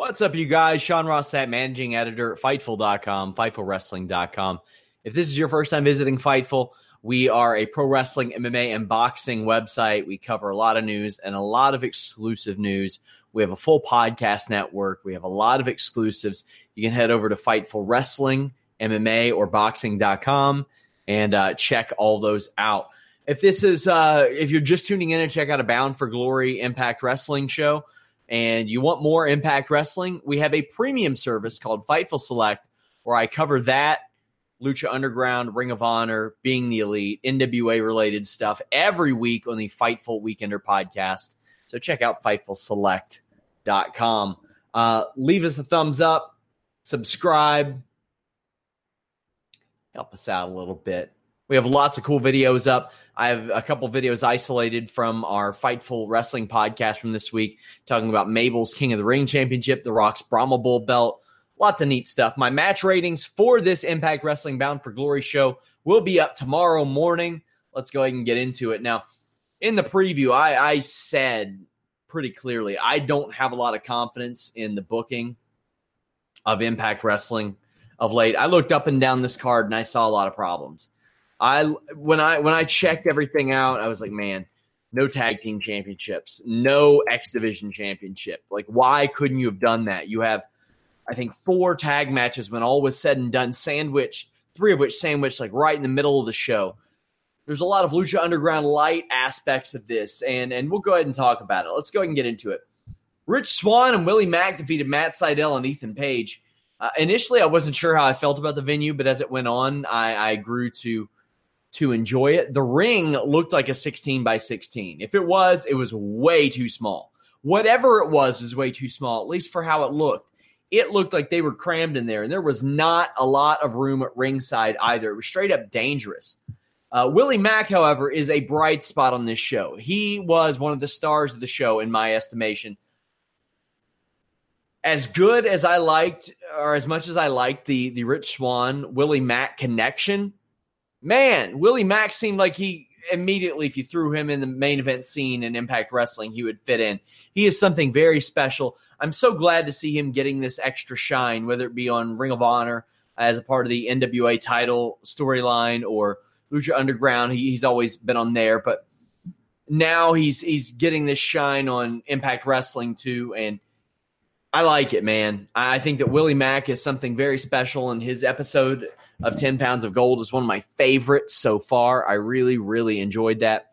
What's up, you guys? Sean Ross Sapp, managing editor at Fightful.com, FightfulWrestling.com. If this is your first time visiting Fightful, we are a pro wrestling, MMA, and boxing website. We cover a lot of news and a lot of exclusive news. We have a full podcast network. We have a lot of exclusives. You can head over to Fightful Wrestling, MMA, or Boxing.com and uh, check all those out. If this is, uh, if you're just tuning in and check out a Bound for Glory Impact Wrestling show, and you want more Impact Wrestling, we have a premium service called Fightful Select, where I cover that, Lucha Underground, Ring of Honor, Being the Elite, NWA related stuff every week on the Fightful Weekender podcast. So check out FightfulSelect.com. Uh, leave us a thumbs up, subscribe, help us out a little bit. We have lots of cool videos up. I have a couple videos isolated from our Fightful Wrestling podcast from this week, talking about Mabel's King of the Ring Championship, The Rock's Brahma Bull belt, lots of neat stuff. My match ratings for this Impact Wrestling Bound for Glory show will be up tomorrow morning. Let's go ahead and get into it. Now, in the preview, I, I said pretty clearly I don't have a lot of confidence in the booking of Impact Wrestling of late. I looked up and down this card and I saw a lot of problems. I when I when I checked everything out, I was like, man, no tag team championships, no X division championship. Like, why couldn't you have done that? You have, I think, four tag matches when all was said and done, sandwiched, three of which sandwiched like right in the middle of the show. There's a lot of Lucha Underground light aspects of this, and and we'll go ahead and talk about it. Let's go ahead and get into it. Rich Swann and Willie Mack defeated Matt Sydal and Ethan Page. Uh, initially, I wasn't sure how I felt about the venue, but as it went on, I, I grew to to enjoy it. The ring looked like a 16 by 16. If it was, it was way too small. Whatever it was was way too small, at least for how it looked. It looked like they were crammed in there, and there was not a lot of room at ringside either. It was straight up dangerous. Uh, Willie Mack, however, is a bright spot on this show. He was one of the stars of the show, in my estimation. As good as I liked, or as much as I liked the the Rich Swann Willie Mack connection, man, Willie Mack seemed like he immediately, if you threw him in the main event scene in Impact Wrestling, he would fit in. He is something very special. I'm so glad to see him getting this extra shine, whether it be on Ring of Honor as a part of the NWA title storyline or Lucha Underground. He, he's always been on there, but now he's he's getting this shine on Impact Wrestling too, and I like it, man. I think that Willie Mack is something very special, and his episode of 10 Pounds of Gold is one of my favorites so far. I really, really enjoyed that.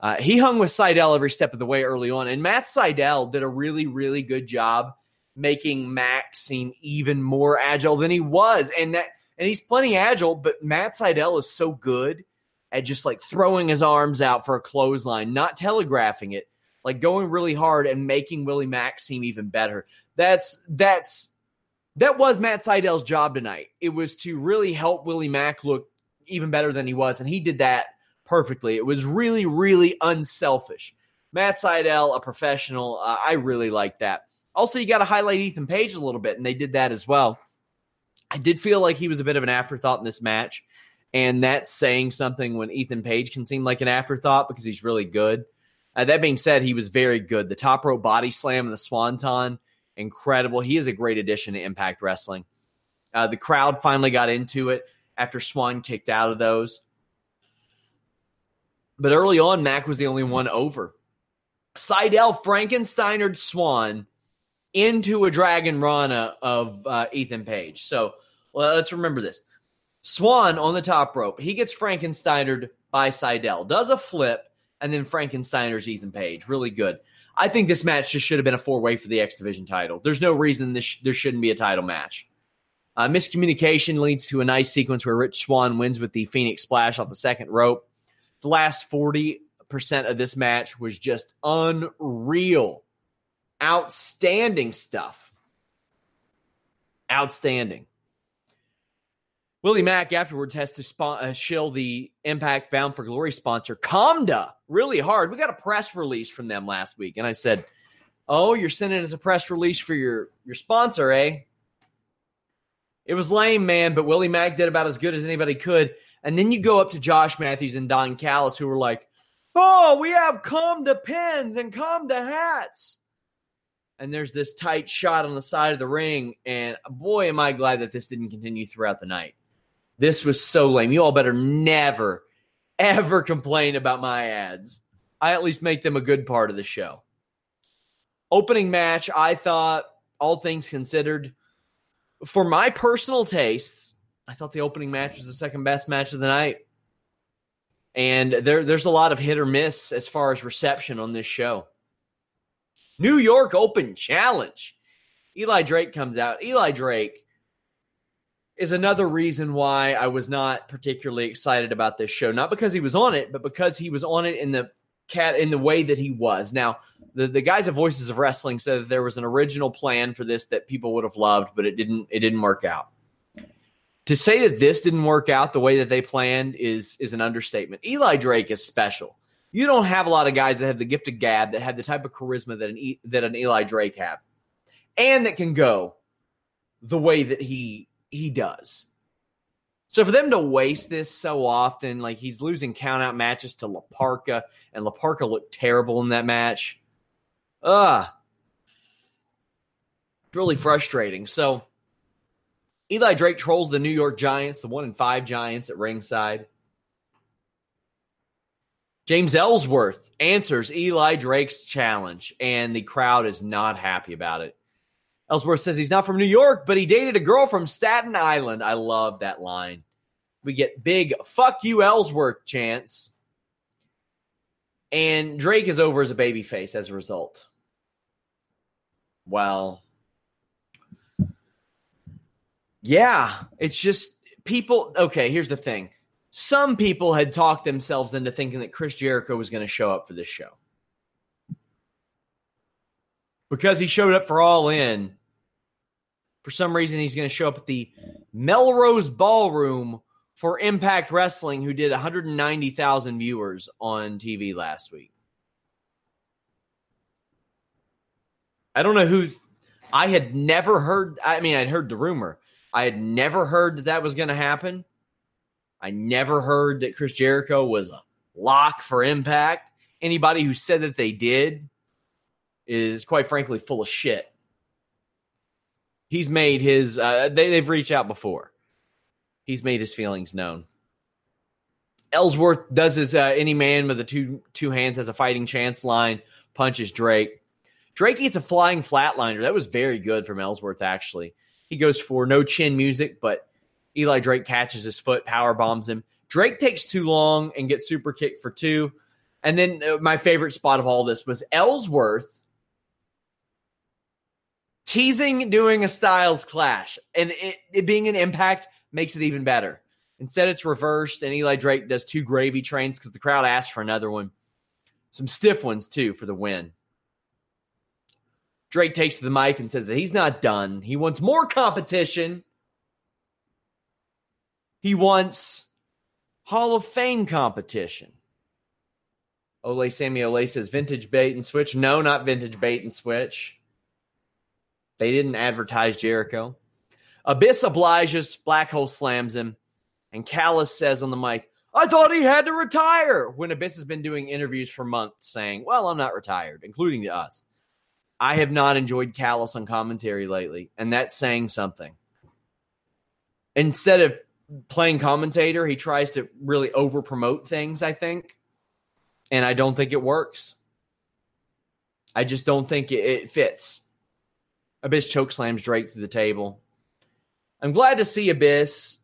Uh, he hung with Sydal every step of the way early on, and Matt Sydal did a really, really good job making Max seem even more agile than he was. And that and he's plenty agile, but Matt Sydal is so good at just like throwing his arms out for a clothesline, not telegraphing it, like going really hard and making Willie Mack seem even better. That's that's that was Matt Sydal's job tonight. It was to really help Willie Mack look even better than he was, and he did that perfectly. It was really, really unselfish. Matt Sydal, a professional, uh, I really like that. Also, you got to highlight Ethan Page a little bit, and they did that as well. I did feel like he was a bit of an afterthought in this match, and that's saying something when Ethan Page can seem like an afterthought because he's really good. Uh, that being said, he was very good. The top rope body slam and the swanton incredible. He is a great addition to Impact Wrestling. Uh, the crowd finally got into it after Swann kicked out of those. But early on, Mack was the only one over. Sydal Frankensteinered Swann into a Dragon Rana of uh, Ethan Page. So well, let's remember this. Swann on the top rope. He gets Frankensteinered by Sydal, does a flip, and then Frankensteiner's Ethan Page. Really good. I think this match just should have been a four way for the X Division title. There's no reason this sh- there shouldn't be a title match. Uh, miscommunication leads to a nice sequence where Rich Swann wins with the Phoenix Splash off the second rope. The last 40% of this match was just unreal. Outstanding stuff. Outstanding. Willie Mack afterwards has to spon- uh, shill the Impact Bound for Glory sponsor, Comda, really hard. We got a press release from them last week, and I said, "Oh, you're sending us a press release for your your sponsor, eh?" It was lame, man, but Willie Mack did about as good as anybody could. And then you go up to Josh Matthews and Don Callis, who were like, "Oh, we have Comda pins and Comda hats." And there's this tight shot on the side of the ring, and boy, am I glad that this didn't continue throughout the night. This was so lame. You all better never, ever complain about my ads. I at least make them a good part of the show. Opening match, I thought, all things considered, for my personal tastes, I thought the opening match was the second best match of the night. And there, there's a lot of hit or miss as far as reception on this show. New York Open Challenge. Eli Drake comes out. Eli Drake is another reason why I was not particularly excited about this show. Not because he was on it, but because he was on it in the cat in the way that he was. Now, the, the guys at Voices of Wrestling said that there was an original plan for this that people would have loved, but it didn't it didn't work out. To say that this didn't work out the way that they planned is is an understatement. Eli Drake is special. You don't have a lot of guys that have the gift of gab that have the type of charisma that an that an Eli Drake have, and that can go the way that he he does. So for them to waste this so often, like he's losing count out matches to La Parka, and La Parka looked terrible in that match. Ugh. Really frustrating. So Eli Drake trolls the New York Giants, the one in five Giants at ringside. James Ellsworth answers Eli Drake's challenge, and the crowd is not happy about it. Ellsworth says he's not from New York, but he dated a girl from Staten Island. I love that line. We get big fuck you, Ellsworth chants. And Drake is over as a babyface as a result. Well, yeah, it's just people. Okay, here's the thing. Some people had talked themselves into thinking that Chris Jericho was going to show up for this show. Because he showed up for All In, for some reason, he's going to show up at the Melrose Ballroom for Impact Wrestling, who did 190,000 viewers on TV last week. I don't know who. I had never heard. I mean, I'd heard the rumor. I had never heard that that was going to happen. I never heard that Chris Jericho was a lock for Impact. Anybody who said that they did is, quite frankly, full of shit he's made his uh, they, they've reached out before. He's made his feelings known. Ellsworth does his uh, any man with the two two hands has a fighting chance line punches drake. Drake eats a flying flatliner. That was very good from ellsworth actually. He goes for no chin music but eli drake catches his foot power bombs him. Drake takes too long and gets super kicked for two. And then uh, my favorite spot of all this was ellsworth teasing doing a Styles clash and it, it, being an impact makes it even better. Instead, it's reversed, and Eli Drake does two gravy trains because the crowd asked for another one. Some stiff ones, too, for the win. Drake takes to the mic and says that he's not done. He wants more competition. He wants Hall of Fame competition. Ole Sammy Ole says vintage bait and switch. No, not vintage bait and switch. They didn't advertise Jericho. Abyss obliges, Black Hole slams him, and Callis says on the mic, I thought he had to retire. When Abyss has been doing interviews for months saying, Well, I'm not retired, including to us. I have not enjoyed Callis on commentary lately, and that's saying something. Instead of playing commentator, he tries to really over promote things, I think. And I don't think it works. I just don't think it, it fits. Abyss choke slams Drake through the table. I'm glad to see Abyss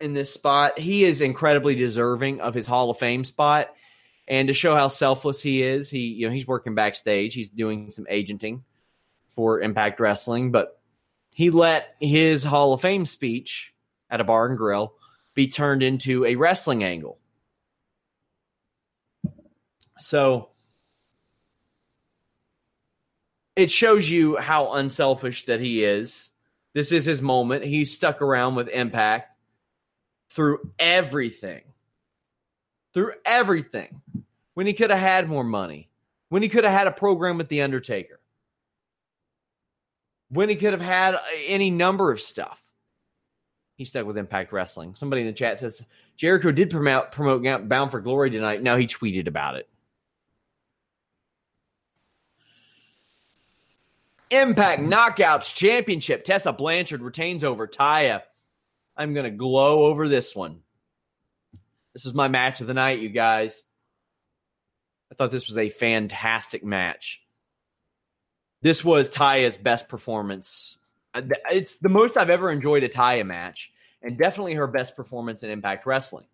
in this spot. He is incredibly deserving of his Hall of Fame spot. And to show how selfless he is, he you know he's working backstage. He's doing some agenting for Impact Wrestling, but he let his Hall of Fame speech at a bar and grill be turned into a wrestling angle. So it shows you how unselfish that he is. This is his moment. He stuck around with Impact through everything. Through everything. When he could have had more money. When he could have had a program with The Undertaker. When he could have had any number of stuff. He stuck with Impact Wrestling. Somebody in the chat says Jericho did promote, promote Bound for Glory tonight. Now he tweeted about it. Impact Knockouts Championship. Tessa Blanchard retains over Taya. I'm going to glow over this one. This was my match of the night, you guys. I thought this was a fantastic match. This was Taya's best performance. Uh, it's the most I've ever enjoyed a Taya match, and definitely her best performance in Impact Wrestling.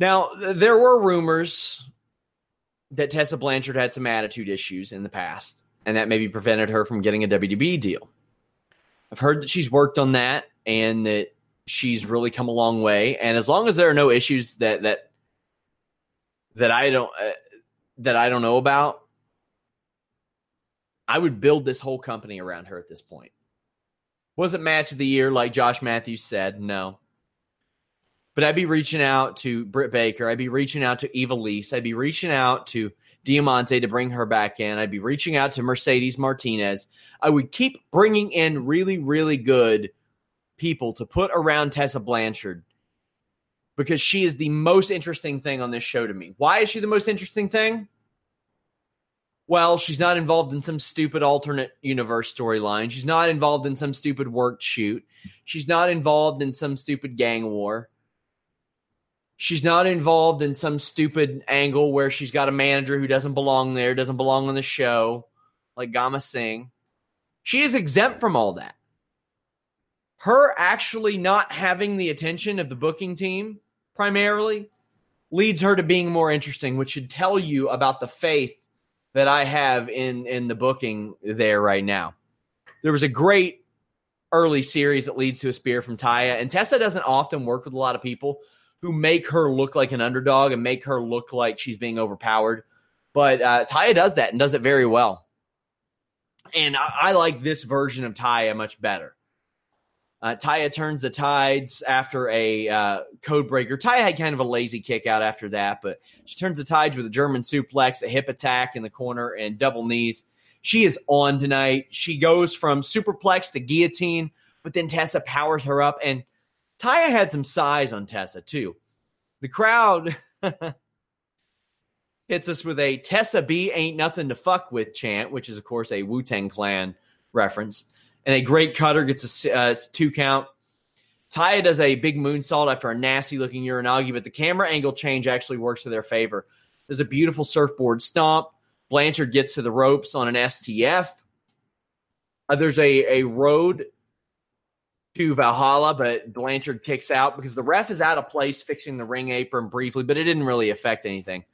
Now, there were rumors that Tessa Blanchard had some attitude issues in the past and that maybe prevented her from getting a WWE deal. I've heard that she's worked on that and that she's really come a long way. And as long as there are no issues that that that I don't uh, that I don't know about, I would build this whole company around her at this point. Wasn't match of the year like Josh Matthews said, no. But I'd be reaching out to Britt Baker. I'd be reaching out to Ivelisse. I'd be reaching out to Diamante to bring her back in. I'd be reaching out to Mercedes Martinez. I would keep bringing in really, really good people to put around Tessa Blanchard because she is the most interesting thing on this show to me. Why is she the most interesting thing? Well, she's not involved in some stupid alternate universe storyline. She's not involved in some stupid work shoot. She's not involved in some stupid gang war. She's not involved in some stupid angle where she's got a manager who doesn't belong there, doesn't belong on the show, like Gama Singh. She is exempt from all that. Her actually not having the attention of the booking team primarily leads her to being more interesting, which should tell you about the faith that I have in in the booking there right now. There was a great early series that leads to a spear from Taya, and Tessa doesn't often work with a lot of people who make her look like an underdog and make her look like she's being overpowered. But uh, Taya does that and does it very well. And I, I like this version of Taya much better. Uh, Taya turns the tides after a uh, code breaker. Taya had kind of a lazy kick out after that, but she turns the tides with a German suplex, a hip attack in the corner, and double knees. She is on tonight. She goes from superplex to guillotine, but then Tessa powers her up and Taya had some size on Tessa too. The crowd hits us with a Tessa B ain't nothing to fuck with chant, which is of course a Wu Tang Clan reference, and a great cutter gets a uh, two count. Taya does a big moonsault after a nasty looking Uranage, but the camera angle change actually works to their favor. There's a beautiful surfboard stomp. Blanchard gets to the ropes on an STF. Uh, there's a, a road to Valhalla, but Blanchard kicks out because the ref is out of place fixing the ring apron briefly, but it didn't really affect anything.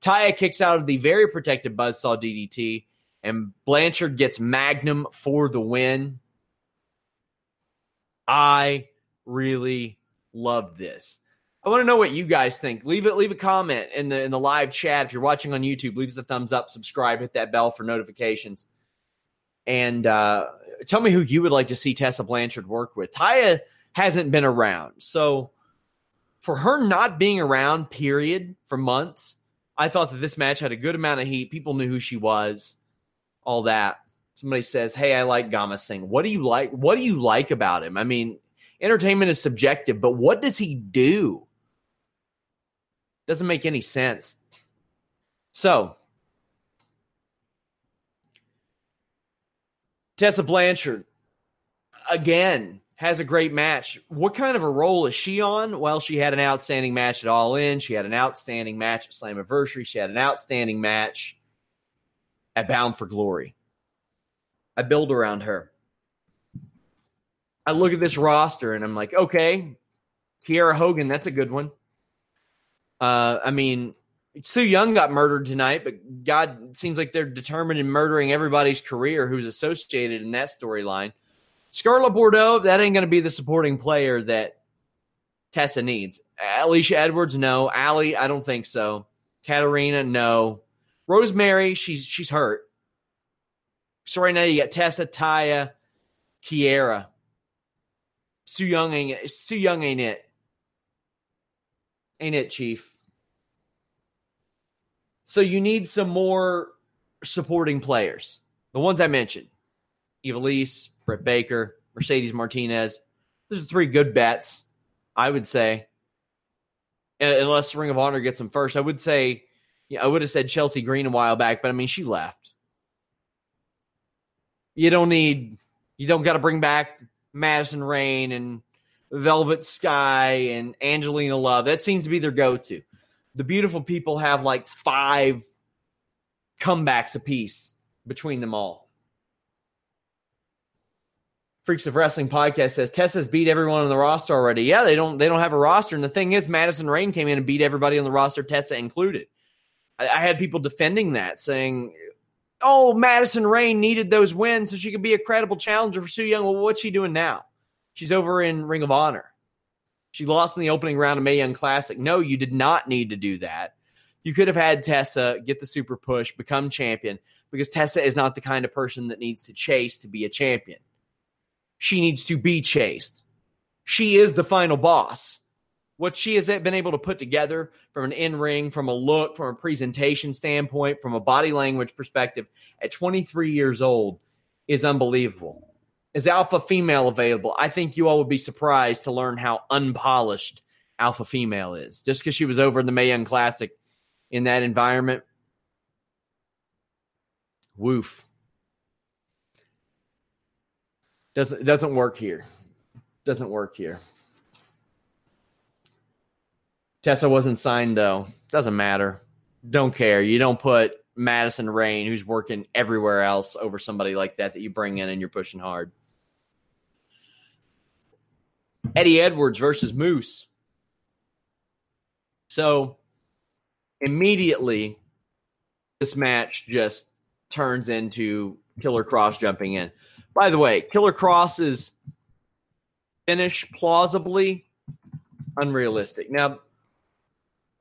Taya kicks out of the very protected Buzzsaw DDT, and Blanchard gets Magnum for the win. I really love this. I want to know what you guys think. Leave it, leave a comment in the in the live chat. If you're watching on YouTube, leave us a thumbs up, subscribe, hit that bell for notifications. And uh, tell me who you would like to see Tessa Blanchard work with. Taya hasn't been around. So for her not being around, period, for months, I thought that this match had a good amount of heat. People knew who she was, all that. Somebody says, Hey, I like Gama Singh. What do you like? What do you like about him? I mean, entertainment is subjective, but what does he do? Doesn't make any sense. So Tessa Blanchard, again, has a great match. What kind of a role is she on? Well, she had an outstanding match at All In. She had an outstanding match at Slammiversary. She had an outstanding match at Bound for Glory. I build around her. I look at this roster and I'm like, okay, Kiera Hogan, that's a good one. Uh, I mean, Su Yung got murdered tonight, but God seems like they're determined in murdering everybody's career who's associated in that storyline. Scarlett Bordeaux, that ain't going to be the supporting player that Tessa needs. Alicia Edwards, no. Allie, I don't think so. Katarina, no. Rosemary, she's she's hurt. So right now you got Tessa, Taya, Kiera. Su Yung ain't Su Yung ain't it. Ain't it, Chief? So you need some more supporting players. The ones I mentioned. Ivelisse, Britt Baker, Mercedes Martinez. Those are three good bets, I would say. Uh, unless Ring of Honor gets them first. I would say yeah, I would have said Chelsea Green a while back, but I mean she left. You don't need you don't gotta bring back Madison Rayne and Velvet Sky and Angelina Love. That seems to be their go to. The beautiful people have like five comebacks apiece between them all. Freaks of Wrestling podcast says Tessa's beat everyone on the roster already. Yeah, they don't they don't have a roster. And the thing is, Madison Rayne came in and beat everybody on the roster, Tessa included. I, I had people defending that, saying, "Oh, Madison Rayne needed those wins so she could be a credible challenger for Su Yung." Well, what's she doing now? She's over in Ring of Honor. She lost in the opening round of Mae Young Classic. No, you did not need to do that. You could have had Tessa get the super push, become champion, because Tessa is not the kind of person that needs to chase to be a champion. She needs to be chased. She is the final boss. What she has been able to put together from an in ring, from a look, from a presentation standpoint, from a body language perspective at 23 years old is unbelievable is alpha female available? I think you all would be surprised to learn how unpolished alpha female is. Just because she was over in the Mae Young Classic in that environment. Woof. Doesn't doesn't work here. Doesn't work here. Tessa wasn't signed though. Doesn't matter. Don't care. You don't put Madison Rayne, who's working everywhere else, over somebody like that that you bring in and you're pushing hard. Eddie Edwards versus Moose. So immediately, this match just turns into Killer Kross jumping in. By the way, Killer Kross's finish plausibly unrealistic. Now,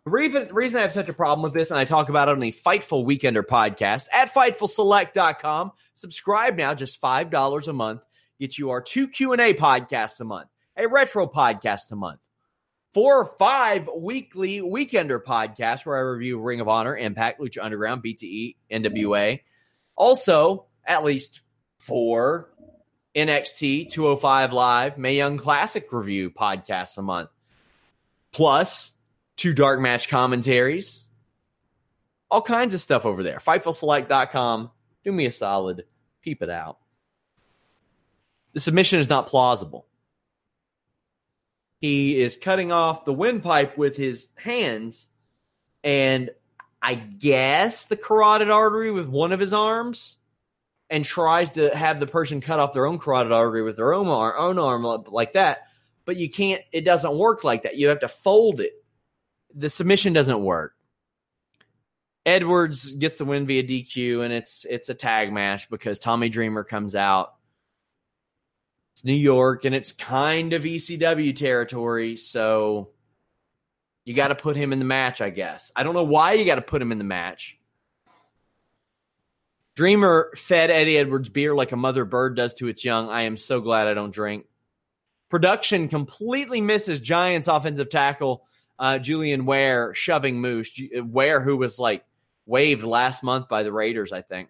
the reason, the reason I have such a problem with this, and I talk about it on the Fightful Weekender podcast at FightfulSelect.com. Subscribe now, just $5 a month. Get you our two Q&A podcasts a month a retro podcast a month, four or five weekly weekender podcasts where I review Ring of Honor, Impact, Lucha Underground, BTE, NWA. Also, at least four NXT 205 Live, Mae Young Classic review podcasts a month, plus two dark match commentaries, all kinds of stuff over there. FightfulSelect.com. Do me a solid, peep it out. The submission is not plausible. He is cutting off the windpipe with his hands, and I guess the carotid artery with one of his arms, and tries to have the person cut off their own carotid artery with their own arm, own arm like that. But you can't. It doesn't work like that. You have to fold it. The submission doesn't work. Edwards gets the win via DQ, and it's it's a tag match because Tommy Dreamer comes out it's New York and it's kind of ECW territory, so you got to put him in the match, I guess. I don't know why you got to put him in the match. Dreamer fed Eddie Edwards beer like a mother bird does to its young. I am so glad I don't drink. Production completely misses Giants offensive tackle uh, Jylan Ware shoving Moose. Ware, who was like waived last month by the Raiders, I think.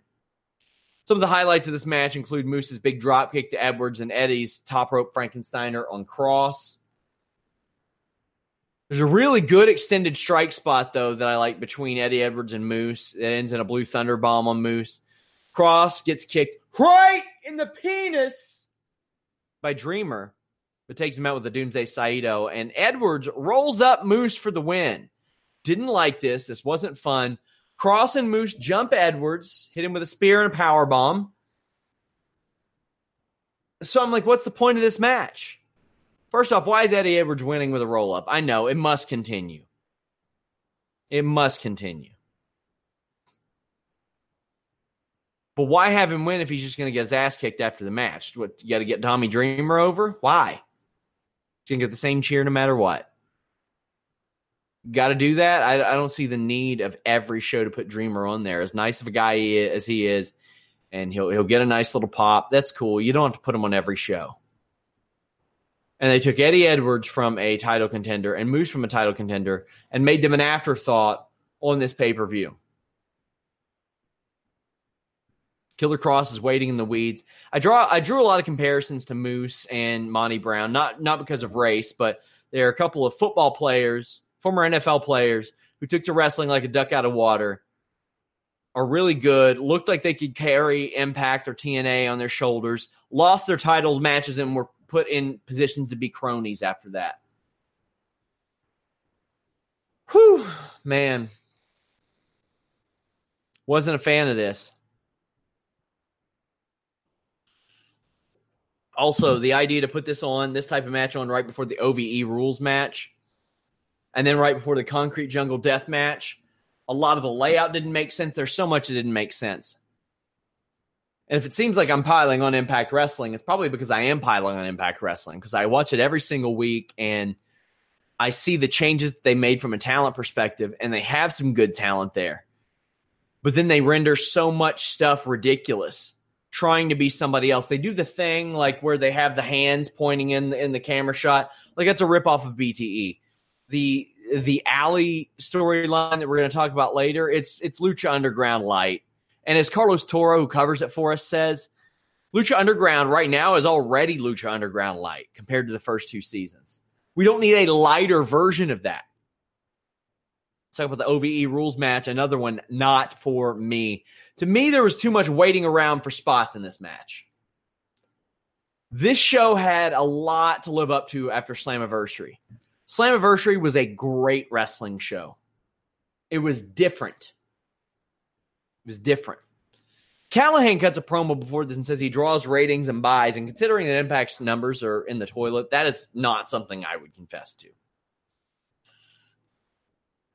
Some of the highlights of this match include Moose's big drop kick to Edwards and Eddie's top rope Frankensteiner on Kross. There's a really good extended strike spot, though, that I like between Eddie Edwards and Moose. It ends in a blue thunder bomb on Moose. Kross gets kicked right in the penis by Dreamer, but takes him out with a Doomsday Saito. And Edwards rolls up Moose for the win. Didn't like this. This wasn't fun. Kross and Moose jump Edwards, hit him with a spear and a power bomb. So I'm like, what's the point of this match? First off, why is Eddie Edwards winning with a roll up? I know it must continue. It must continue. But why have him win if he's just going to get his ass kicked after the match? What you got to get Tommy Dreamer over? Why? He's going to get the same cheer no matter what got to do that. I, I, don't see the need of every show to put Dreamer on there. As nice of a guy he is, as he is, and he'll he'll get a nice little pop. That's cool. You don't have to put him on every show. And they took Eddie Edwards from a title contender and Moose from a title contender and made them an afterthought on this pay per view. Killer Kross is waiting in the weeds. I draw I drew a lot of comparisons to Moose and Monty Brown, not not because of race, but there are a couple of football players, former NFL players, who took to wrestling like a duck out of water are really good, looked like they could carry Impact or TNA on their shoulders, lost their title matches, and were put in positions to be cronies after that. Whew, man. Wasn't a fan of this. Also, the idea to put this on, this type of match on right before the OVE rules match, and then right before the Concrete Jungle Death match a lot of the layout didn't make sense. There's so much that didn't make sense. And if it seems like I'm piling on Impact Wrestling, it's probably because I am piling on Impact Wrestling because I watch it every single week and I see the changes that they made from a talent perspective, and they have some good talent there. But then they render so much stuff ridiculous, trying to be somebody else. They do the thing like where they have the hands pointing in the, in the camera shot, like that's a ripoff of BTE. The the alley storyline that we're going to talk about later, it's it's Lucha Underground light. And as Carlos Toro, who covers it for us, says, Lucha Underground right now is already Lucha Underground light compared to the first two seasons. We don't need a lighter version of that. Talk about the OVE rules match. Another one not for me. To me, there was too much waiting around for spots in this match. This show had a lot to live up to after Slammiversary. Slammiversary was a great wrestling show. It was different. It was different. Callihan cuts a promo before this and says he draws ratings and buys. And considering that Impact's numbers are in the toilet, that is not something I would confess to.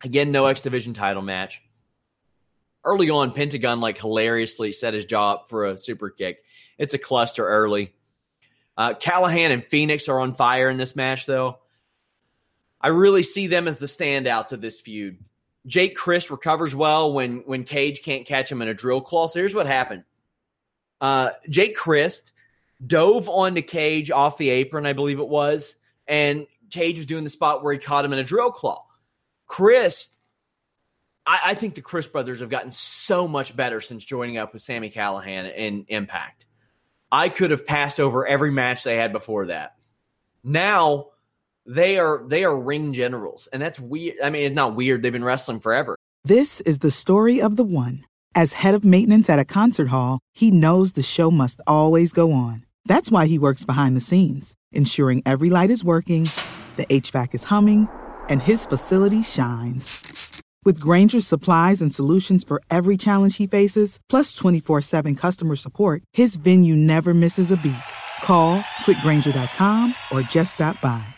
Again, no X Division title match. Early on, Pentagon like hilariously set his jaw up for a super kick. It's a cluster early. Uh, Callihan and Fenix are on fire in this match, though. I really see them as the standouts of this feud. Jake Crist recovers well when when Cage can't catch him in a drill claw. So here's what happened. Uh, Jake Crist dove onto Cage off the apron, I believe it was, and Cage was doing the spot where he caught him in a drill claw. Crist, I, I think the Crist brothers have gotten so much better since joining up with Sami Callihan in Impact. I could have passed over every match they had before that. Now they are they are ring generals, and that's weird. I mean, it's not weird. They've been wrestling forever. This is the story of the one. As head of maintenance at a concert hall, he knows the show must always go on. That's why he works behind the scenes, ensuring every light is working, the HVAC is humming, and his facility shines. With Grainger's supplies and solutions for every challenge he faces, plus 24 7 customer support, his venue never misses a beat. Call quickgrainger.com or just stop by.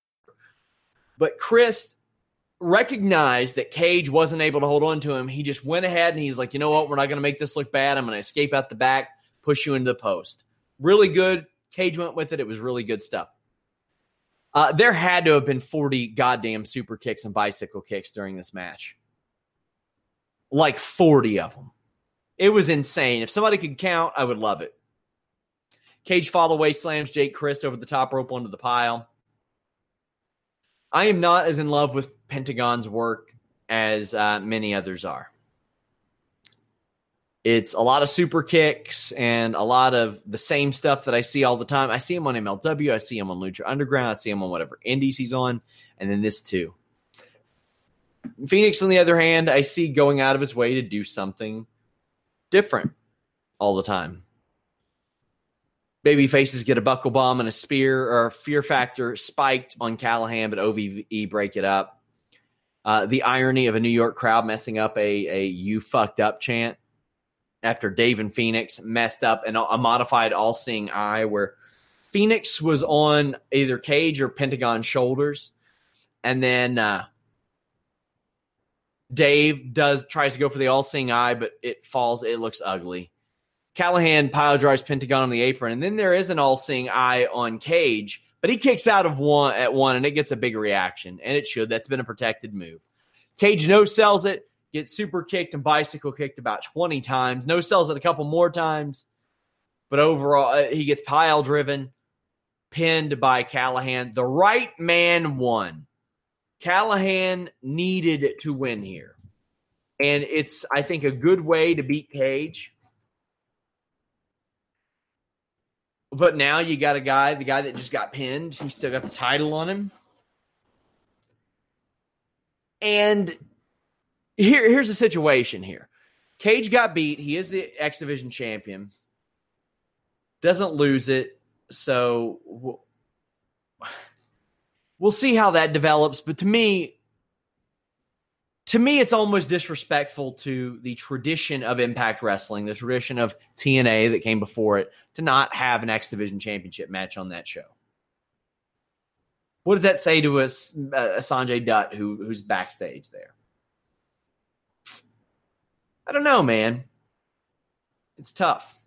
But Crist recognized that Cage wasn't able to hold on to him. He just went ahead and he's like, you know what? We're not going to make this look bad. I'm going to escape out the back, push you into the post. Really good. Cage went with it. It was really good stuff. Uh, there had to have been 40 goddamn super kicks and bicycle kicks during this match. Like 40 of them. It was insane. If somebody could count, I would love it. Cage fall away slams Jake Crist over the top rope onto the pile. I am not as in love with Pentagon's work as uh, many others are. It's a lot of super kicks and a lot of the same stuff that I see all the time. I see him on MLW, I see him on Lucha Underground, I see him on whatever indies he's on, and then this too. Fenix, on the other hand, I see going out of his way to do something different all the time baby faces get a buckle bomb and a spear or a fear factor spiked on Callihan, but OVE break it up. Uh, the irony of a New York crowd messing up a, a you fucked up chant after Dave and Fenix messed up and a modified all seeing eye where Fenix was on either Cage or Pentagon shoulders. And then uh, Dave does tries to go for the all seeing eye, but it falls. It looks ugly. Callihan pile drives Pentagon on the apron, and then there is an all seeing eye on Cage, but he kicks out of one at one, and it gets a big reaction, and it should. That's been a protected move. Cage no sells it, gets super kicked and bicycle kicked about 20 times. No sells it a couple more times, but overall, uh, he gets pile driven, pinned by Callihan. The right man won. Callihan needed to win here. And it's, I think, a good way to beat Cage. But now you got a guy, the guy that just got pinned, he still got the title on him. And here, here's the situation here. Cage got beat. He is the X Division champion. Doesn't lose it. So we'll see how that develops. But to me, to me, it's almost disrespectful to the tradition of Impact Wrestling, the tradition of TNA that came before it, to not have an X Division Championship match on that show. What does that say to us, uh, Sanjay Dutt, who who's backstage there? I don't know, man. It's tough.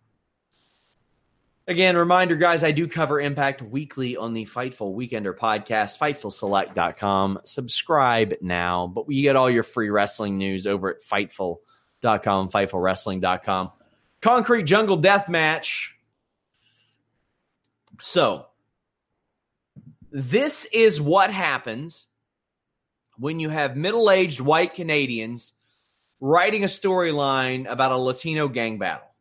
Again, reminder, guys, I do cover Impact weekly on the Fightful Weekender podcast, FightfulSelect.com. Subscribe now, but you get all your free wrestling news over at Fightful.com, FightfulWrestling.com. Concrete Jungle Death Match. So, this is what happens when you have middle aged white Canadians writing a storyline about a Latino gang battle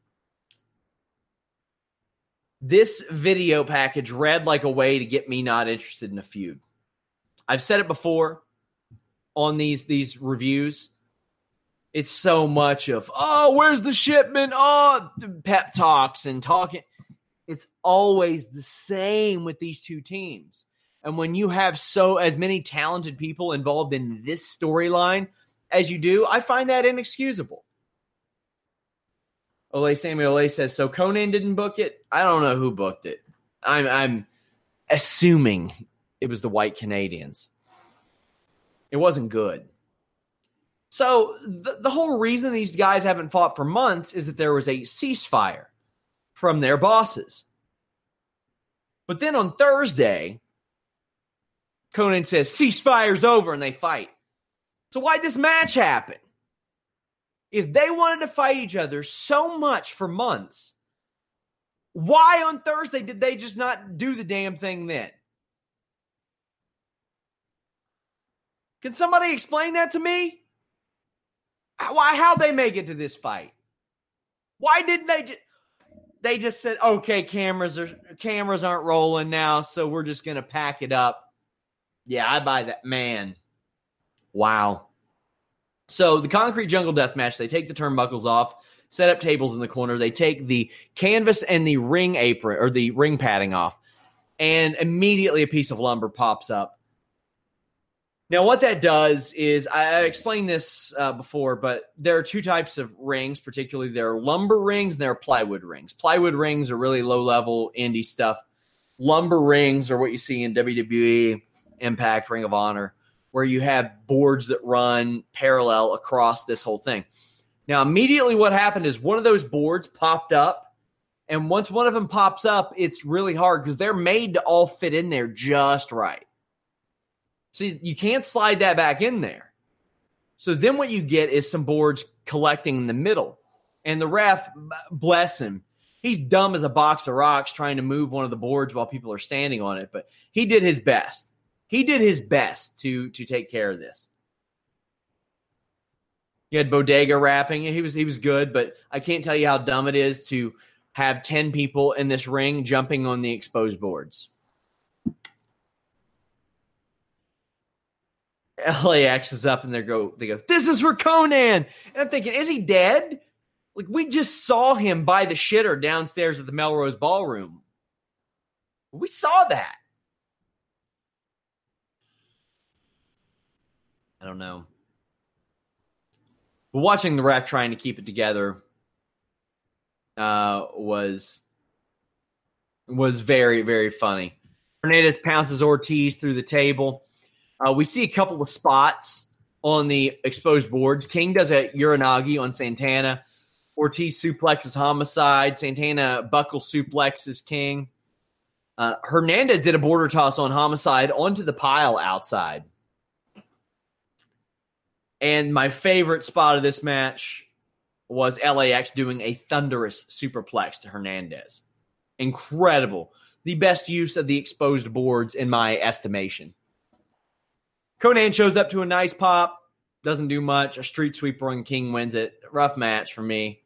this video package read like a way to get me not interested in a feud. I've said it before on these these reviews. It's so much of oh, where's the shipment? Oh, pep talks and talking. It's always the same with these two teams. And when you have so as many talented people involved in this storyline as you do, I find that inexcusable. Ole Samuel Ole says, so Konnan didn't book it. I don't know who booked it. I'm I'm assuming it was the white Canadians. It wasn't good. So the, the whole reason these guys haven't fought for months is that there was a ceasefire from their bosses. But then on Thursday, Konnan says ceasefire's over and they fight. So why'd this match happen? If they wanted to fight each other so much for months, why on Thursday did they just not do the damn thing then? Can somebody explain that to me? Why how they make it to this fight? Why didn't they just they just said, "Okay, cameras are cameras aren't rolling now, so we're just going to pack it up." Yeah, I buy that, man. Wow. So the concrete jungle death match, they take the turnbuckles off, set up tables in the corner. They take the canvas and the ring apron or the ring padding off, and immediately a piece of lumber pops up. Now, what that does is I explained this uh, before, but there are two types of rings, particularly there are lumber rings and there are plywood rings. Plywood rings are really low level indie stuff. Lumber rings are what you see in WWE, Impact, Ring of Honor where you have boards that run parallel across this whole thing. Now, immediately what happened is one of those boards popped up. And once one of them pops up, it's really hard because they're made to all fit in there just right. So you can't slide that back in there. So then what you get is some boards collecting in the middle. And the ref, bless him, he's dumb as a box of rocks trying to move one of the boards while people are standing on it, but he did his best he did his best to to take care of this. He had bodega wrapping. He was he was good, but I can't tell you how dumb it is to have ten people in this ring jumping on the exposed boards. LAX is up and they go they go, This is for Konnan. And I'm thinking, is he dead? Like we just saw him by the shitter downstairs at the Melrose Ballroom. We saw that. I don't know. But watching the ref trying to keep it together uh, was was very very funny. Hernandez pounces Ortiz through the table. Uh, we see a couple of spots on the exposed boards. King does a Uranage on Santana. Ortiz suplexes Homicide. Santana buckle suplexes King. Uh, Hernandez did a border toss on Homicide onto the pile outside. And my favorite spot of this match was LAX doing a thunderous superplex to Hernandez. Incredible. The best use of the exposed boards in my estimation. Konnan shows up to a nice pop, doesn't do much. A street sweeper and King wins it. Rough match for me.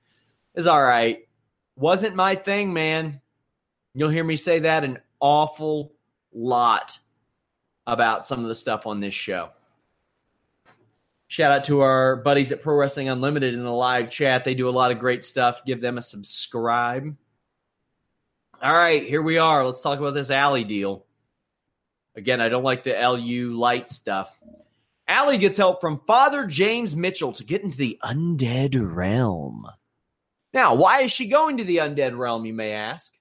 Is all right. Wasn't my thing, man. You'll hear me say that an awful lot about some of the stuff on this show. Shout out to our buddies at Pro Wrestling Unlimited in the live chat. They do a lot of great stuff. Give them a subscribe. All right, here we are. Let's talk about this Allie deal. Again, I don't like the LU light stuff. Allie gets help from Father James Mitchell to get into the undead realm. Now, why is she going to the undead realm, you may ask?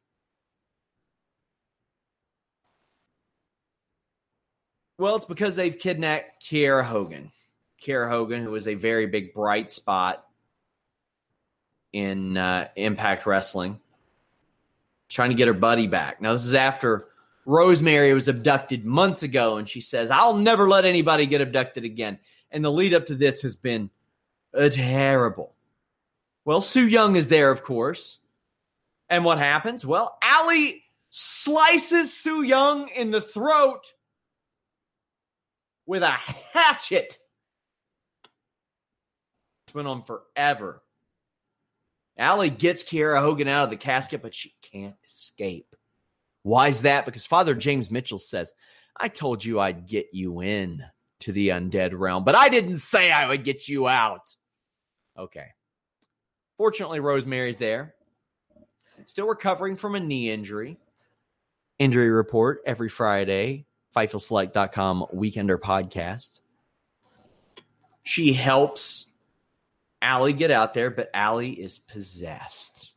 Well, it's because they've kidnapped Kiera Hogan. Kiera Hogan, who was a very big bright spot in uh, Impact Wrestling, trying to get her buddy back. Now, this is after Rosemary was abducted months ago, and she says, I'll never let anybody get abducted again. And the lead up to this has been uh, terrible. Well, Su Yung is there, of course. And what happens? Well, Allie slices Su Yung in the throat with a hatchet. Went on forever. Allie gets Kiera Hogan out of the casket, but she can't escape. Why is that? Because Father James Mitchell says, I told you I'd get you in to the undead realm, but I didn't say I would get you out. Okay. Fortunately, Rosemary's there. Still recovering from a knee injury. Injury report every Friday, FightfulSelect.com Weekender podcast. She helps Allie get out there, but Allie is possessed.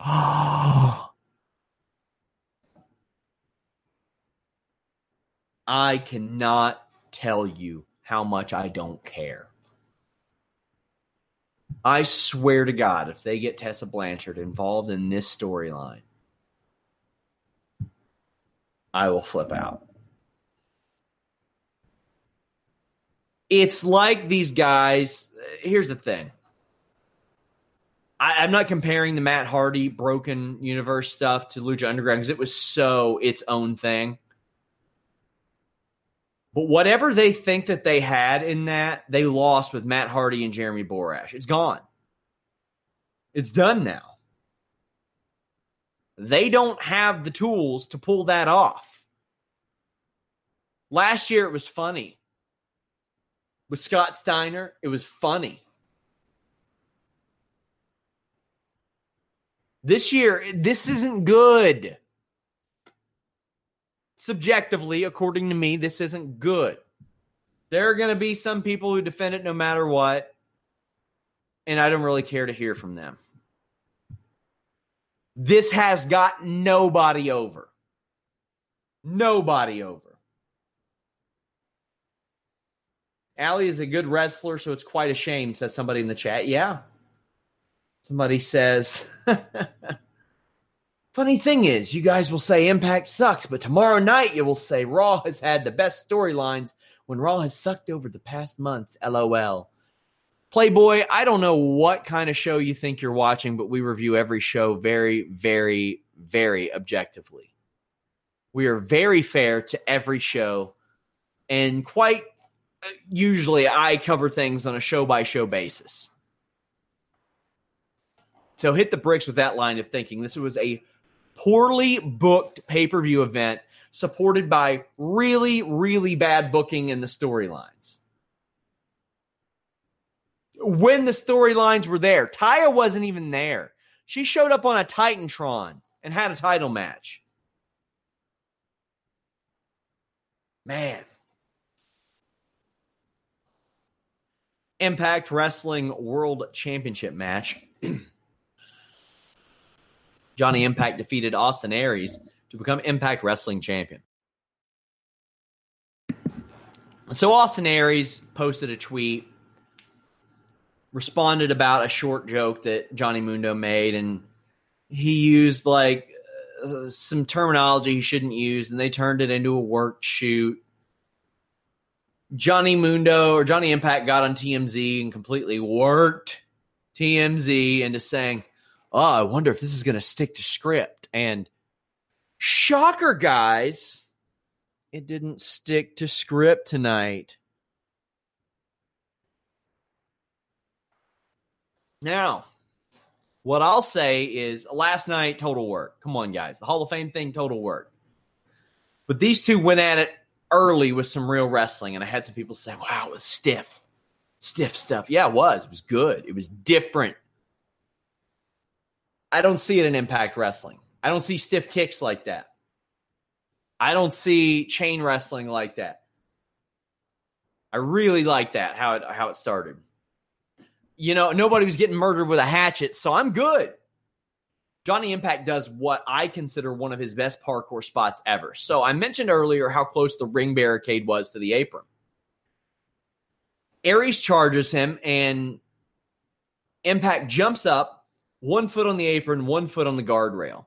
Oh. I cannot tell you how much I don't care. I swear to God, if they get Tessa Blanchard involved in this storyline, I will flip out. It's like these guys. Here's the thing. I, am not comparing the Matt Hardy broken universe stuff to Lucha Underground because it was so its own thing. But whatever they think that they had in that, they lost with Matt Hardy and Jeremy Borash. It's gone. It's done now. They don't have the tools to pull that off. Last year it was funny. With Scott Steiner, it was funny. This year, this isn't good subjectively, according to me, this isn't good. There are going to be some people who defend it no matter what, and I don't really care to hear from them. This has got nobody over. Nobody over. Allie is a good wrestler, so it's quite a shame, says somebody in the chat. Yeah. Somebody says Funny thing is, you guys will say Impact sucks, but tomorrow night you will say Raw has had the best storylines when Raw has sucked over the past months. LOL. Playboy, I don't know what kind of show you think you're watching, but we review every show very, very, very objectively. We are very fair to every show, and quite usually I cover things on a show by show basis. So hit the bricks with that line of thinking. This was a poorly booked pay per view event supported by really, really bad booking in the storylines. When the storylines were there, Taya wasn't even there. She showed up on a Titantron and had a title match. Man. Impact Wrestling World Championship match. Johnny Impact defeated Austin Aries to become Impact Wrestling Champion. So Austin Aries posted a tweet, responded about a short joke that Johnny Mundo made, and he used like uh, some terminology he shouldn't use, and they turned it into a work shoot. Johnny Mundo or Johnny Impact got on TMZ and completely worked TMZ into saying, "Oh, I wonder if this is going to stick to script." And shocker, guys, it didn't stick to script tonight. Now, what I'll say is last night, total work. Come on, guys. The Hall of Fame thing, total work. But these two went at it early with some real wrestling. And I had some people say, wow, it was stiff. Stiff stuff. Yeah, it was. It was good. It was different. I don't see it in Impact Wrestling. I don't see stiff kicks like that. I don't see chain wrestling like that. I really like that how it how it started. You know, nobody was getting murdered with a hatchet, so I'm good. Johnny Impact does what I consider one of his best parkour spots ever. So I mentioned earlier how close the ring barricade was to the apron. Aries charges him, and Impact jumps up, one foot on the apron, one foot on the guardrail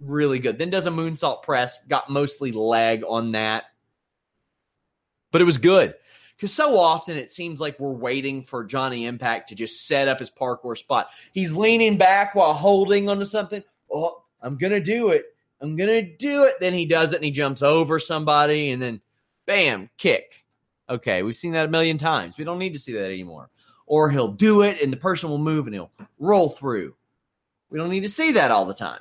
really good. Then does a moonsault press, got mostly leg on that. But it was good. Because so often it seems like we're waiting for Johnny Impact to just set up his parkour spot. He's leaning back while holding onto something. Oh, I'm going to do it. I'm going to do it. Then he does it and he jumps over somebody and then bam, kick. Okay, we've seen that a million times. We don't need to see that anymore. Or he'll do it and the person will move and he'll roll through. We don't need to see that all the time.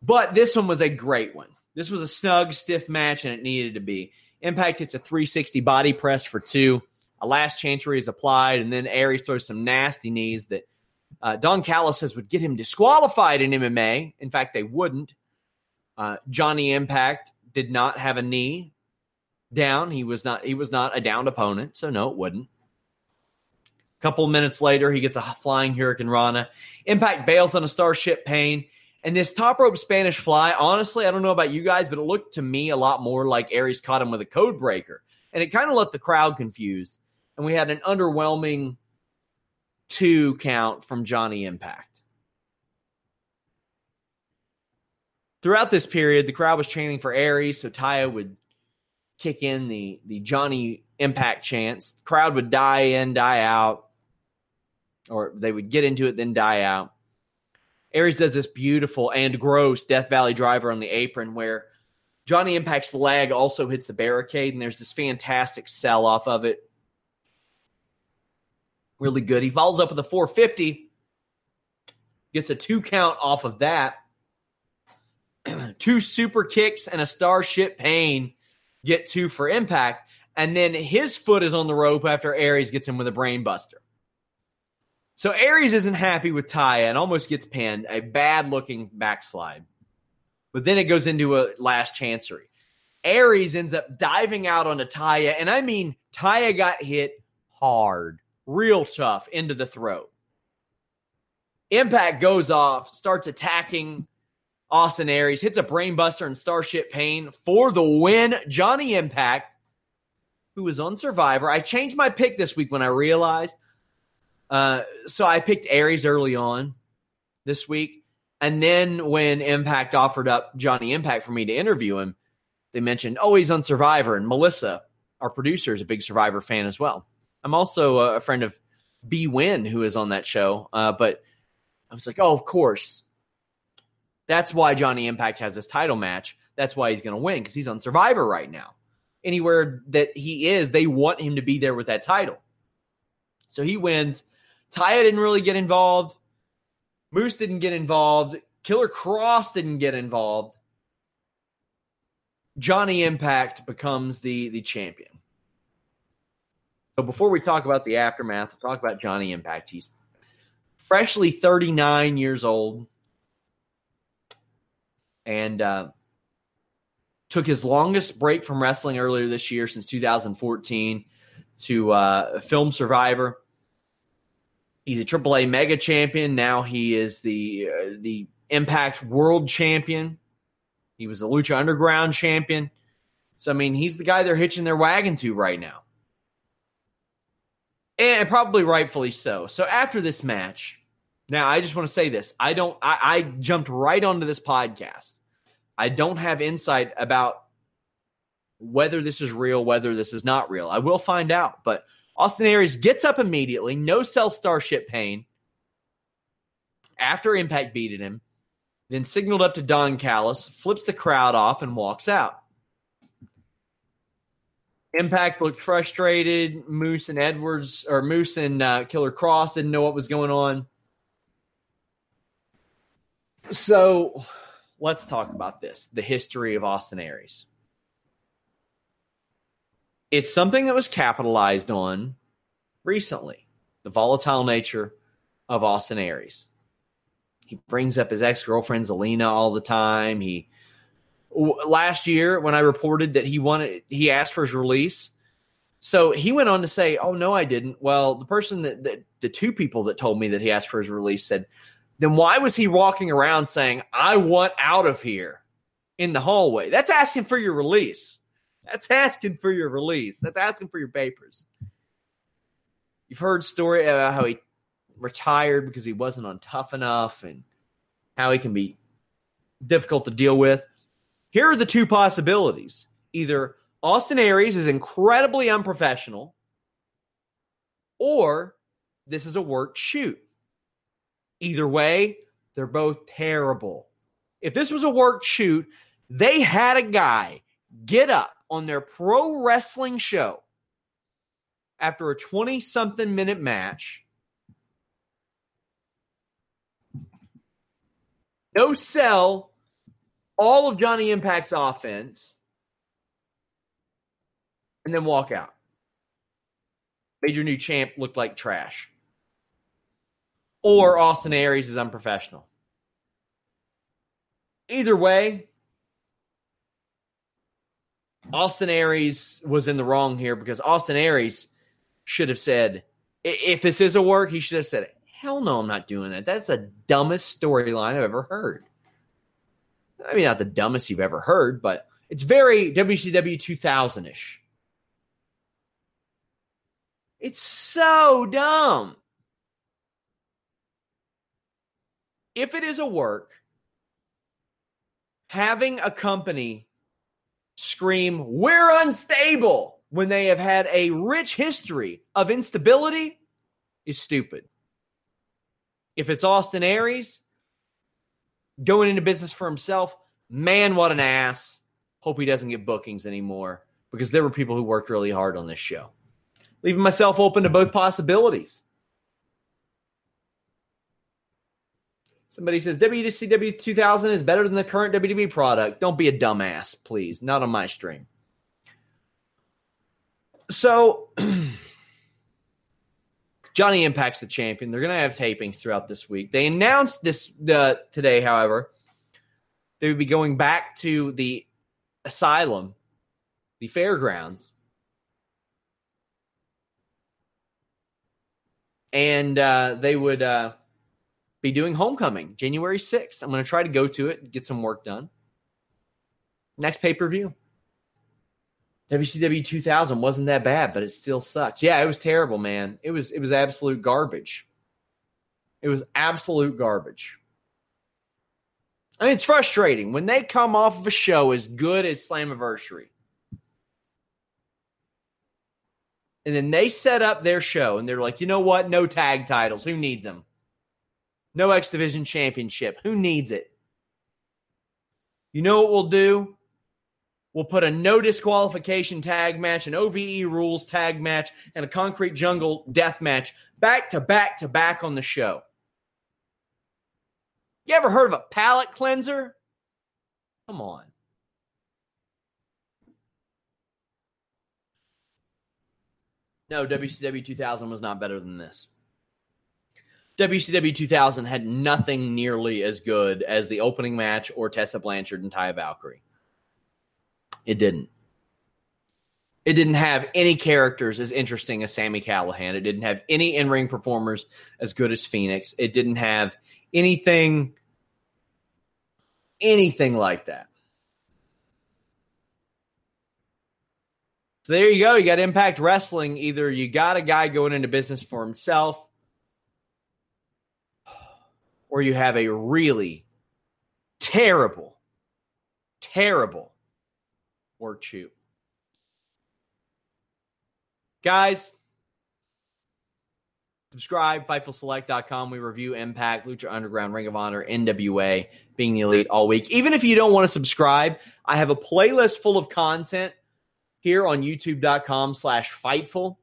But this one was a great one. This was a snug, stiff match, and it needed to be. Impact hits a 360 body press for two. A last chancery is applied, and then Aries throws some nasty knees that uh, Don Callis says would get him disqualified in MMA. In fact, they wouldn't. Uh, Johnny Impact did not have a knee down. He was not. He was not a downed opponent, so no, it wouldn't. A couple minutes later, he gets a flying Hurricane Rana. Impact bails on a Starship Pain. And this top rope Spanish fly, honestly, I don't know about you guys, but it looked to me a lot more like Aries caught him with a code breaker. And it kind of left the crowd confused. And we had an underwhelming two count from Johnny Impact. Throughout this period, the crowd was chanting for Aries, so Taya would kick in the, the Johnny Impact chants. The crowd would die in, die out, or they would get into it, then die out. Aries does this beautiful and gross Death Valley driver on the apron where Johnny Impact's leg also hits the barricade, and there's this fantastic sell off of it. Really good. He follows up with a 450, gets a two count off of that. two super kicks and a starship pain get two for impact. And then his foot is on the rope after Aries gets him with a brainbuster. So Aries isn't happy with Taya and almost gets pinned, a bad looking backslide. But then it goes into a last chancery. Aries ends up diving out onto Taya, and I mean Taya got hit hard, real tough into the throat. Impact goes off, starts attacking Austin Aries, hits a brainbuster and Starship Pain for the win. Johnny Impact, who was on Survivor. I changed my pick this week when I realized uh, so I picked Aries early on this week. And then when Impact offered up Johnny Impact for me to interview him, they mentioned, oh, he's on Survivor. And Melissa, our producer, is a big Survivor fan as well. I'm also a friend of Bi Nguyen, who is on that show. Uh, but I was like, oh, of course. That's why Johnny Impact has this title match. That's why he's going to win because he's on Survivor right now. Anywhere that he is, they want him to be there with that title. So he wins. Taya didn't really get involved. Moose didn't get involved. Killer Kross didn't get involved. Johnny Impact becomes the the champion. So before we talk about the aftermath, we'll talk about Johnny Impact. He's freshly 39 years old and uh, took his longest break from wrestling earlier this year since 2014 to uh, film Survivor. He's a AAA Mega Champion. Now he is the uh, the Impact World Champion. He was the Lucha Underground Champion. So I mean, he's the guy they're hitching their wagon to right now, and probably rightfully so. So after this match, now I just want to say this: I don't. I, I jumped right onto this podcast. I don't have insight about whether this is real, whether this is not real. I will find out, but Austin Aries gets up immediately, no sell starship pain after Impact beated him, then signaled up to Don Callis, flips the crowd off, and walks out. Impact looked frustrated. Moose and Edwards, or Moose and uh, Killer Kross, didn't know what was going on. So let's talk about this the history of Austin Aries it's something that was capitalized on recently the volatile nature of Austin Aries. He brings up his ex girlfriend Zelina all the time. He last year when I reported that he wanted he asked for his release. So he went on to say, "Oh no, I didn't." Well, the person that, that the two people that told me that he asked for his release said, "Then why was he walking around saying I want out of here in the hallway? That's asking for your release." That's asking for your release. That's asking for your papers. You've heard story about how he retired because he wasn't on tough enough and how he can be difficult to deal with. Here are the two possibilities. Either Austin Aries is incredibly unprofessional, or this is a work shoot. Either way, they're both terrible. If this was a work shoot, they had a guy get up on their pro wrestling show after a 20 something minute match. No sell all of Johnny Impact's offense and then walk out. Made your new champ look like trash. Or Austin Aries is unprofessional. Either way, Austin Aries was in the wrong here because Austin Aries should have said, if this is a work, he should have said, hell no, I'm not doing that. That's the dumbest storyline I've ever heard. I mean, not the dumbest you've ever heard, but it's very WCW 2000 ish. It's so dumb. If it is a work, having a company scream, We're unstable when they have had a rich history of instability is stupid. If it's Austin Aries going into business for himself, man, what an ass. Hope he doesn't get bookings anymore because there were people who worked really hard on this show. Leaving myself open to both possibilities. Somebody says WCW 2000 is better than the current WWE product. Don't be a dumbass, please. Not on my stream. So, Johnny Impact's the champion. They're going to have tapings throughout this week. They announced this uh, today, however, they would be going back to the asylum, the fairgrounds, and uh, they would. Uh, be doing Homecoming January 6th. I'm going to try to go to it, get some work done. Next pay per view. WCW 2000 wasn't that bad, but it still sucks. Yeah, it was terrible, man. It was it was absolute garbage. It was absolute garbage. I mean, it's frustrating when they come off of a show as good as Slammiversary. And then they set up their show and they're like, you know what? No tag titles. Who needs them? No X Division Championship. Who needs it? You know what we'll do? We'll put a no disqualification tag match, an OVE rules tag match, and a concrete jungle death match back to back to back on the show. You ever heard of a palate cleanser? Come on. No, WCW 2000 was not better than this. WCW 2000 had nothing nearly as good as the opening match or Tessa Blanchard and Taya Valkyrie. It didn't. It didn't have any characters as interesting as Sami Callihan. It didn't have any in ring performers as good as Fenix. It didn't have anything, anything like that. So there you go. You got Impact Wrestling. Either you got a guy going into business for himself, or you have a really terrible, terrible work shoot. Guys, subscribe, FightfulSelect.com. We review Impact, Lucha Underground, Ring of Honor, NWA, Being the Elite all week. Even if you don't want to subscribe, I have a playlist full of content here on youtube.com slash Fightful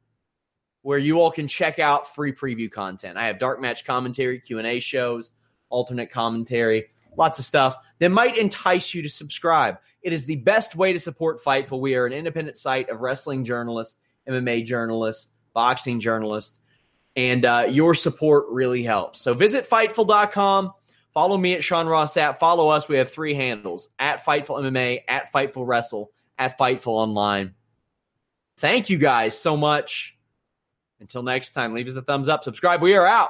where you all can check out free preview content. I have dark match commentary, Q&A shows, alternate commentary, lots of stuff that might entice you to subscribe. It is the best way to support Fightful. We are an independent site of wrestling journalists MMA journalists, boxing journalists, and uh, your support really helps. So visit Fightful.com. Follow me at Sean Ross Sapp. Follow us. We have three handles at Fightful MMA, at Fightful Wrestle, at Fightful Online. Thank you guys so much. Until next time, leave us a thumbs up, subscribe. We are out.